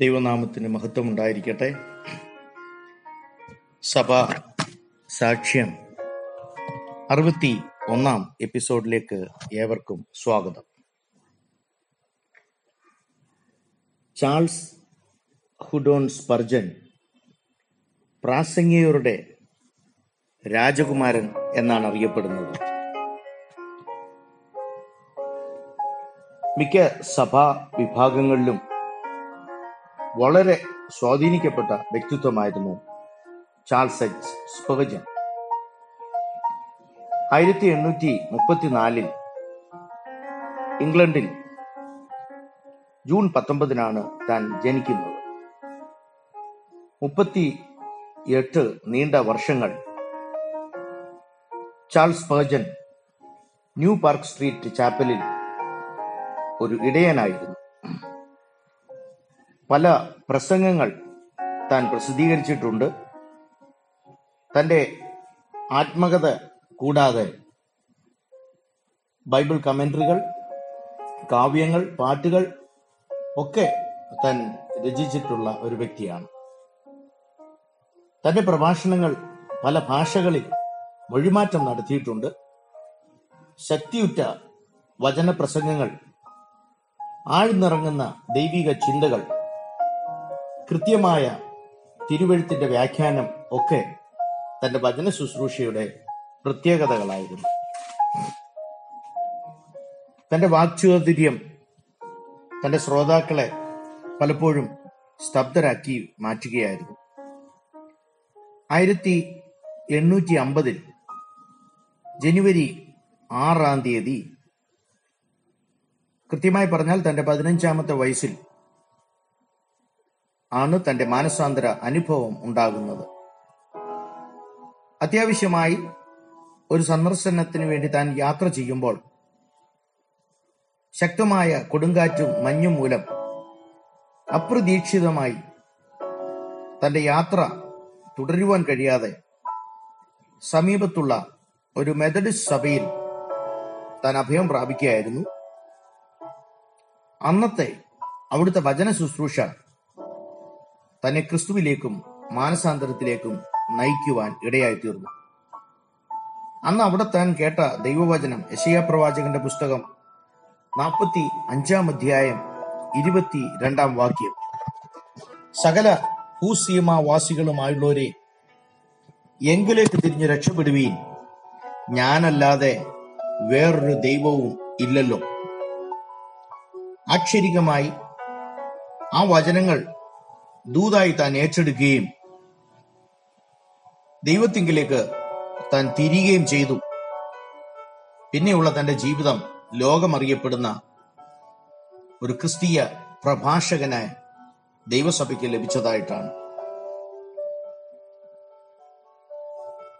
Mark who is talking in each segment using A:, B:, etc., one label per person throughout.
A: ദൈവനാമത്തിന് മഹത്വം ഉണ്ടായിരിക്കട്ടെ. സഭ സാക്ഷ്യം അറുപത്തി ഒന്നാം എപ്പിസോഡിലേക്ക് ഏവർക്കും സ്വാഗതം. ചാൾസ് ഹുഡോൺ സ്പർജൻ പ്രാസംഗികരുടെ രാജകുമാരൻ എന്നാണ് അറിയപ്പെടുന്നത്. മിക്ക സഭാ വിഭാഗങ്ങളിലും വളരെ സ്വാധീനിക്കപ്പെട്ട വ്യക്തിത്വമായിരുന്നു ചാൾസ് എച്ച് സ്പർജൻ. ആയിരത്തി എണ്ണൂറ്റി മുപ്പത്തിനാലിൽ ഇംഗ്ലണ്ടിൽ ജൂൺ പത്തൊമ്പതിനാണ് താൻ ജനിക്കുന്നത്. മുപ്പത്തി എട്ട് നീണ്ട വർഷങ്ങൾ ചാൾസ് പേജൻ ന്യൂ പാർക്ക് സ്ട്രീറ്റ് ചാപ്പലിൽ ഒരു ഇടയനായിരുന്നു. പല പ്രസംഗങ്ങൾ താൻ പ്രസിദ്ധീകരിച്ചിട്ടുണ്ട്. തന്റെ ആത്മകഥ കൂടാതെ ബൈബിൾ കമന്ററികൾ കാവ്യങ്ങൾ പാട്ടുകൾ ഒക്കെ താൻ രചിച്ചിട്ടുള്ള ഒരു വ്യക്തിയാണ്. തന്റെ പ്രഭാഷണങ്ങൾ പല ഭാഷകളിൽ മൊഴിമാറ്റം നടത്തിയിട്ടുണ്ട്. ശക്തിയുറ്റ വചനപ്രസംഗങ്ങൾ ആഴ്ന്നിറങ്ങുന്ന ദൈവിക ചിന്തകൾ കൃത്യമായ തിരുവഴുത്തിന്റെ വ്യാഖ്യാനം ഒക്കെ തന്റെ വചന ശുശ്രൂഷയുടെ പ്രത്യേകതകളായിരുന്നു. തന്റെ വാക്ചോതിര്യം തന്റെ ശ്രോതാക്കളെ പലപ്പോഴും സ്തബ്ധരാക്കി മാറ്റുകയായിരുന്നു. ആയിരത്തി എണ്ണൂറ്റി അമ്പതിൽ ജനുവരി ആറാം തീയതി കൃത്യമായി പറഞ്ഞാൽ തന്റെ പതിനഞ്ചാമത്തെ വയസ്സിൽ ആണ് തന്റെ മാനസാന്തര അനുഭവം ഉണ്ടാകുന്നത്. അത്യാവശ്യമായി ഒരു സന്ദർശനത്തിന് വേണ്ടി താൻ യാത്ര ചെയ്യുമ്പോൾ ശക്തമായ കൊടുങ്കാറ്റും മഞ്ഞും മൂലം അപ്രതീക്ഷിതമായി തന്റെ യാത്ര തുടരുവാൻ കഴിയാതെ സമീപത്തുള്ള ഒരു മെത്തഡിസ്റ്റ് സഭയിൽ താൻ അഭയം പ്രാപിക്കുകയായിരുന്നു. അന്നത്തെ അവിടുത്തെ വചന ശുശ്രൂഷ തന്നെ ക്രിസ്തുവിലേക്കും മാനസാന്തരത്തിലേക്കും നയിക്കുവാൻ ഇടയായി തീർന്നു അന്ന് അവിടെ താൻ കേട്ട ദൈവവചനം യശയ പ്രവാചകന്റെ പുസ്തകം നാൽപ്പത്തി അഞ്ചാം അധ്യായം ഇരുപത്തി രണ്ടാം വാക്യം. സകല ഭൂസീമാവാസികളുമായുള്ളവരെ എങ്കിലേക്ക് തിരിഞ്ഞ് രക്ഷപ്പെടുവീൻ. ഞാനല്ലാതെ വേറൊരു ദൈവവും ഇല്ലല്ലോ. ആക്ഷരികമായി ആ വചനങ്ങൾ ദൂതായി താൻ ഏറ്റെടുക്കുകയും ദൈവത്തിങ്കിലേക്ക് താൻ തിരികുകയും ചെയ്തു. പിന്നെയുള്ള തന്റെ ജീവിതം ലോകമറിയപ്പെടുന്ന ഒരു ക്രിസ്തീയ പ്രഭാഷകനായ ദൈവസഭയ്ക്ക് ലഭിച്ചതായിട്ടാണ്.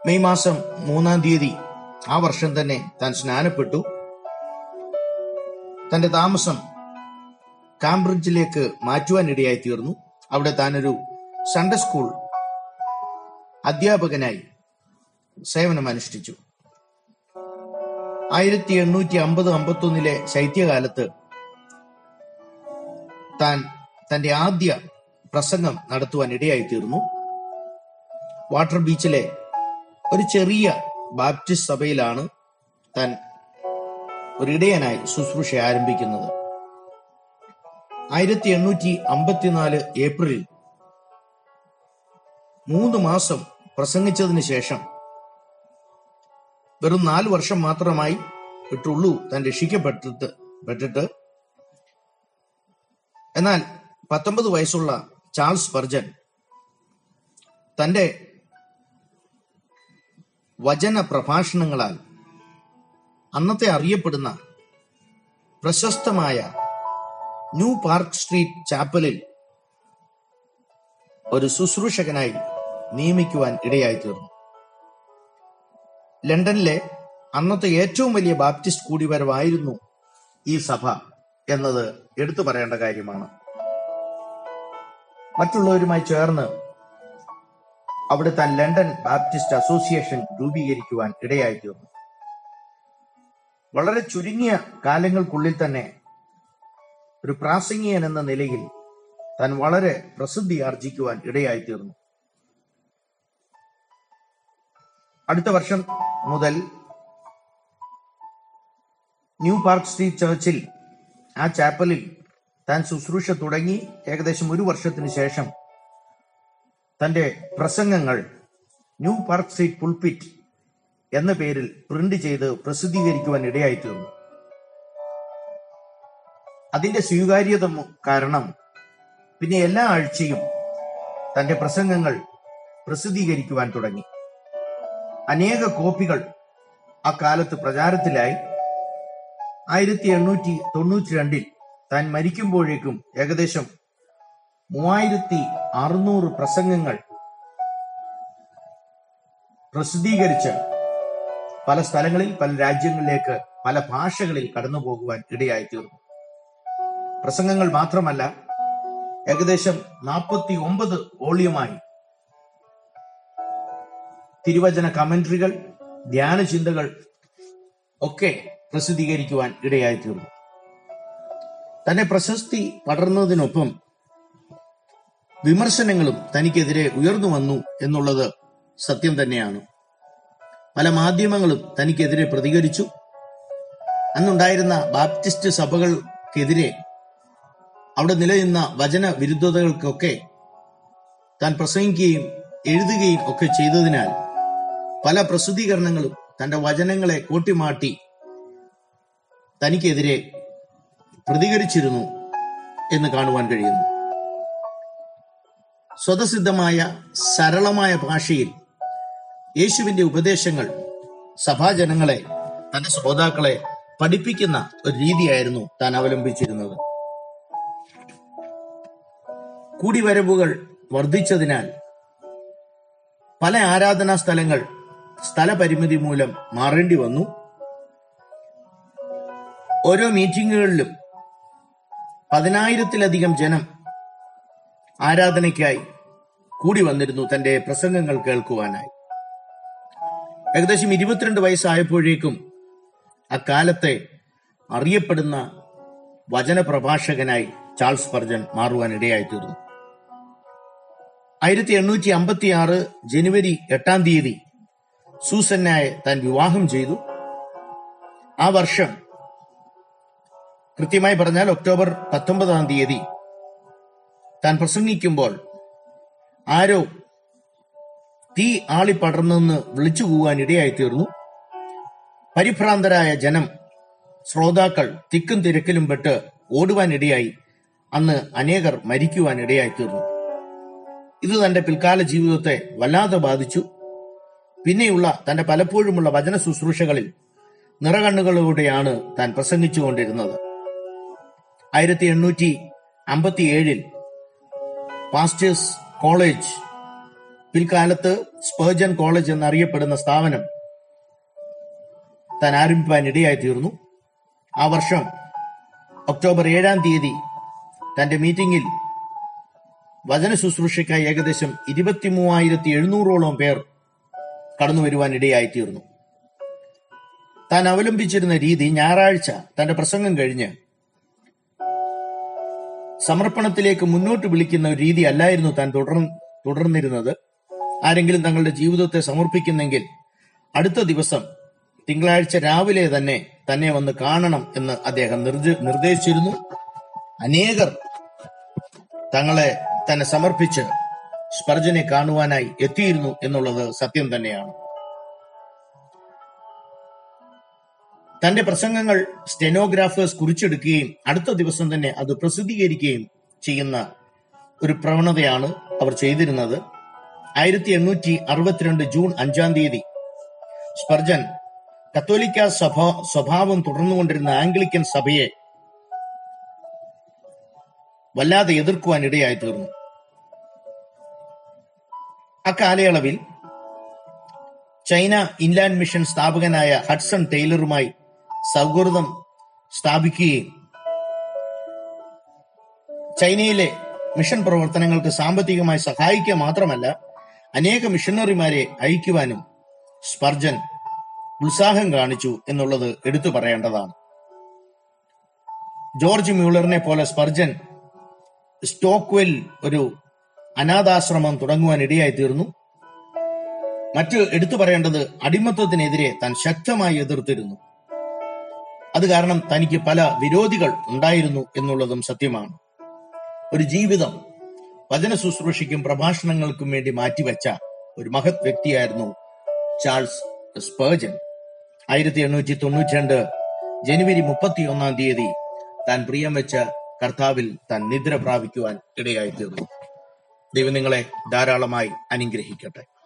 A: മെയ് മാസം മൂന്നാം തീയതി ആ വർഷം തന്നെ താൻ സ്നാനപ്പെട്ടു. തന്റെ താമസം കാംബ്രിഡ്ജിലേക്ക് മാറ്റുവാനിടയായി തീർന്നു. അവിടെ താനൊരു സൺഡേ സ്കൂൾ അധ്യാപകനായി സേവനം അനുഷ്ഠിച്ചു. ആയിരത്തി എണ്ണൂറ്റി അമ്പത് അമ്പത്തൊന്നിലെ ശൈത്യകാലത്ത് താൻ തന്റെ ആദ്യ പ്രസംഗം നടത്തുവാൻ ഇടയായി തീർന്നു വാട്ടർ ബീച്ചിലെ ഒരു ചെറിയ ബാപ്റ്റിസ്റ്റ് സഭയിലാണ് താൻ ഒരിടയനായി ശുശ്രൂഷ ആരംഭിക്കുന്നത്. ആയിരത്തി എണ്ണൂറ്റി അമ്പത്തിനാല് ഏപ്രിലിൽ മൂന്ന് മാസം പ്രസംഗിച്ചതിന് ശേഷം വെറും നാല് വർഷം മാത്രമായി ഇട്ടുള്ളൂ താൻ രക്ഷിക്കപ്പെട്ടിട്ട് പെട്ടിട്ട്. എന്നാൽ പത്തൊമ്പത് വയസ്സുള്ള ചാൾസ് പർജൻ തന്റെ വചന പ്രഭാഷണങ്ങളാൽ അന്നത്തെ അറിയപ്പെടുന്ന പ്രശസ്തമായ ന്യൂ പാർക്ക് സ്ട്രീറ്റ് ചാപ്പലിൽ ഒരു ശുശ്രൂഷകനായി നിയമിക്കുവാൻ ഇടയായി തീർന്നു ലണ്ടനിലെ അന്നത്തെ ഏറ്റവും വലിയ ബാപ്റ്റിസ്റ്റ് കൂടിവരവായിരുന്നു ഈ സഭ എന്നത് എടുത്തു പറയേണ്ട കാര്യമാണ്. മറ്റുള്ളവരുമായി ചേർന്ന് അവിടെ താൻ ലണ്ടൻ ബാപ്റ്റിസ്റ്റ് അസോസിയേഷൻ രൂപീകരിക്കുവാൻ ഇടയായി തീർന്നു വളരെ ചുരുങ്ങിയ കാലങ്ങൾക്കുള്ളിൽ തന്നെ ഒരു പ്രാസംഗികൻ എന്ന നിലയിൽ താൻ വളരെ പ്രസിദ്ധി ആർജിക്കുവാൻ ഇടയായിത്തീർന്നു. അടുത്ത വർഷം മുതൽ ന്യൂ പാർക്ക് സ്ട്രീറ്റ് ചർച്ചിൽ ആ ചാപ്പലിൽ താൻ ശുശ്രൂഷ തുടങ്ങി. ഏകദേശം ഒരു വർഷത്തിന് ശേഷം തന്റെ പ്രസംഗങ്ങൾ ന്യൂ പാർക്ക് സ്ട്രീറ്റ് പുൾപിറ്റ് എന്ന പേരിൽ പ്രിന്റ് ചെയ്ത് പ്രസിദ്ധീകരിക്കുവാൻ ഇടയായിത്തീർന്നു. അതിന്റെ സ്വീകാര്യത കാരണം പിന്നെ എല്ലാ ആഴ്ചയും തന്റെ പ്രസംഗങ്ങൾ പ്രസിദ്ധീകരിക്കുവാൻ തുടങ്ങി. അനേക കോപ്പികൾ ആ അക്കാലത്ത് പ്രചാരത്തിലായി. ആയിരത്തി എണ്ണൂറ്റി തൊണ്ണൂറ്റി രണ്ടിൽ താൻ മരിക്കുമ്പോഴേക്കും ഏകദേശം മൂവായിരത്തി അറുന്നൂറ് പ്രസംഗങ്ങൾ പ്രസിദ്ധീകരിച്ച് പല സ്ഥലങ്ങളിൽ പല രാജ്യങ്ങളിലേക്ക് പല ഭാഷകളിൽ കടന്നു പോകുവാൻ ഇടയായിത്തീർന്നു. പ്രസംഗങ്ങൾ മാത്രമല്ല ഏകദേശം നാൽപ്പത്തി ഒമ്പത് വോളിയമായി തിരുവചന കമന്ററികൾ ധ്യാന ചിന്തകൾ ഒക്കെ പ്രസിദ്ധീകരിക്കുവാൻ ഇടയായിത്തീർന്നു. തന്നെ പ്രശസ്തി പടർന്നതിനൊപ്പം വിമർശനങ്ങളും തനിക്കെതിരെ ഉയർന്നു വന്നു എന്നുള്ളത് സത്യം തന്നെയാണ്. പല മാധ്യമങ്ങളും തനിക്കെതിരെ പ്രതികരിച്ചു. അന്നുണ്ടായിരുന്ന ബാപ്റ്റിസ്റ്റ് സഭകൾക്കെതിരെ അവിടെ നിലനിന്ന വചന വിരുദ്ധതകൾക്കൊക്കെ താൻ പ്രസംഗിക്കുകയും എഴുതുകയും ഒക്കെ ചെയ്തതിനാൽ പല പ്രസിദ്ധീകരണങ്ങളും തന്റെ വചനങ്ങളെ കോട്ടിമാട്ടി തനിക്കെതിരെ പ്രതികരിച്ചിരുന്നു എന്ന് കാണുവാൻ കഴിയുന്നു. സ്വതസിദ്ധമായ സരളമായ ഭാഷയിൽ യേശുവിന്റെ ഉപദേശങ്ങൾ സഭാജനങ്ങളെ തന്റെ ശ്രോതാക്കളെ പഠിപ്പിക്കുന്ന ഒരു രീതിയായിരുന്നു താൻ അവലംബിച്ചിരുന്നത്. കൂടിവരവുകൾ വർദ്ധിച്ചതിനാൽ പല ആരാധനാ സ്ഥലങ്ങൾ സ്ഥലപരിമിതി മൂലം മാറേണ്ടി വന്നു. ഓരോ മീറ്റിങ്ങുകളിലും പതിനായിരത്തിലധികം ജനം ആരാധനയ്ക്കായി കൂടി വന്നിരുന്നു തന്റെ പ്രസംഗങ്ങൾ കേൾക്കുവാനായി. ഏകദേശം ഇരുപത്തിരണ്ട് വയസ്സായപ്പോഴേക്കും അക്കാലത്തെ അറിയപ്പെടുന്ന വചനപ്രഭാഷകനായി ചാൾസ് പർജൻ മാറുവാൻ ഇടയായിത്തീർന്നു ആയിരത്തി എണ്ണൂറ്റി അമ്പത്തി ആറ് ജനുവരി എട്ടാം തീയതി സൂസന്നായെ താൻ വിവാഹം ചെയ്തു. ആ വർഷം കൃത്യമായി പറഞ്ഞാൽ ഒക്ടോബർ പത്തൊമ്പതാം തീയതി താൻ പ്രസംഗിക്കുമ്പോൾ ആരോ തീ ആളിപ്പടർന്നെന്ന് വിളിച്ചു പോകാൻ ഇടയായിത്തീർന്നു. പരിഭ്രാന്തരായ ജനം ശ്രോതാക്കൾ തിക്കും തിരക്കിലും പെട്ട് ഓടുവാനിടയായി അന്ന് അനേകർ മരിക്കുവാൻ ഇടയായിത്തീർന്നു. ഇത് തന്റെ പിൽക്കാല ജീവിതത്തെ വല്ലാതെ ബാധിച്ചു. പിന്നെയുള്ള തന്റെ പലപ്പോഴുമുള്ള വചന ശുശ്രൂഷകളിൽ നിറകണ്ണുകളോടെയാണ് താൻ പ്രസംഗിച്ചുകൊണ്ടിരുന്നത് ആയിരത്തി എണ്ണൂറ്റി അമ്പത്തി ഏഴിൽ പാസ്റ്റേഴ്സ് കോളേജ് പിൽക്കാലത്ത് സ്പേർജൻ കോളേജ് എന്നറിയപ്പെടുന്ന സ്ഥാപനം താൻ ആരംഭിക്കാൻ ഇടയായി തീർന്നു ആ വർഷം ഒക്ടോബർ ഏഴാം തീയതി തന്റെ മീറ്റിംഗിൽ വചന ശുശ്രൂഷയ്ക്കായി ഏകദേശം ഇരുപത്തി മൂവായിരത്തി എഴുന്നൂറോളം പേർ കടന്നു വരുവാൻ ഇടയായിത്തീർന്നു താൻ അവലംബിച്ചിരുന്ന രീതി ഞായറാഴ്ച തന്റെ പ്രസംഗം കഴിഞ്ഞ് സമർപ്പണത്തിലേക്ക് മുന്നോട്ട് വിളിക്കുന്ന ഒരു രീതി അല്ലായിരുന്നു താൻ തുടർ തുടർന്നിരുന്നത്. ആരെങ്കിലും തങ്ങളുടെ ജീവിതത്തെ സമർപ്പിക്കുന്നെങ്കിൽ അടുത്ത ദിവസം തിങ്കളാഴ്ച രാവിലെ തന്നെ തന്നെ വന്ന് കാണണം എന്ന് അദ്ദേഹം നിർദ്ദ- നിർദ്ദേശിച്ചിരുന്നു. അനേകർ തങ്ങളെ തന്നെ സമർപ്പിച്ച് സ്പർജനെ കാണുവാനായി എത്തിയിരുന്നു എന്നുള്ളത് സത്യം തന്നെയാണ്. തന്റെ പ്രസംഗങ്ങൾ സ്റ്റെനോഗ്രാഫേഴ്സ് കുറിച്ചെടുക്കുകയും അടുത്ത ദിവസം തന്നെ അത് പ്രസിദ്ധീകരിക്കുകയും ചെയ്യുന്ന ഒരു പ്രവണതയാണ് അവർ ചെയ്തിരുന്നത്. ആയിരത്തി എണ്ണൂറ്റി അറുപത്തിരണ്ട് ജൂൺ അഞ്ചാം തീയതി സ്പർജൻ കത്തോലിക്ക സഭ സ്വഭാവം തുടർന്നുകൊണ്ടിരുന്ന ആംഗ്ലിക്കൻ സഭയെ വല്ലാതെ എതിർക്കുവാൻ ഇടയായി തീർന്നു അക്കാലയളവിൽ ചൈന ഇൻലാൻഡ് മിഷൻ സ്ഥാപകനായ ഹഡ്സൺ ടൈലറുമായി സൗഹൃദം സ്ഥാപിക്കുകയും ചൈനയിലെ മിഷൻ പ്രവർത്തനങ്ങൾക്ക് സാമ്പത്തികമായി സഹായിക്കുക മാത്രമല്ല അനേക മിഷണറിമാരെ അയക്കുവാനും സ്പർജൻ ഉത്സാഹം കാണിച്ചു എന്നുള്ളത് എടുത്തു പറയേണ്ടതാണ്. ജോർജ് മ്യൂളറിനെ പോലെ സ്പർജൻ സ്റ്റോക്വെൽ ഒരു അനാഥാശ്രമം തുടങ്ങുവാൻ ഇടയായി തീർന്നു മറ്റ് എടുത്തു പറയേണ്ടത് അടിമത്വത്തിനെതിരെ താൻ ശക്തമായി എതിർത്തിരുന്നു. അത് കാരണം തനിക്ക് പല വിരോധികൾ ഉണ്ടായിരുന്നു എന്നുള്ളതും സത്യമാണ്. ഒരു ജീവിതം വചന ശുശ്രൂഷയ്ക്കും പ്രഭാഷണങ്ങൾക്കും വേണ്ടി മാറ്റിവെച്ച ഒരു മഹത് വ്യക്തിയായിരുന്നു ചാൾസ് സ്പേർജൻ. ആയിരത്തി എണ്ണൂറ്റി തൊണ്ണൂറ്റി രണ്ട് ജനുവരി മുപ്പത്തി ഒന്നാം തീയതി താൻ പ്രിയം വെച്ച കർത്താവിൽ താൻ നിദ്ര പ്രാപിക്കുവാൻ ഇടയായി തീർന്നു ദൈവം നിങ്ങളെ ധാരാളമായി അനുഗ്രഹിക്കട്ടെ.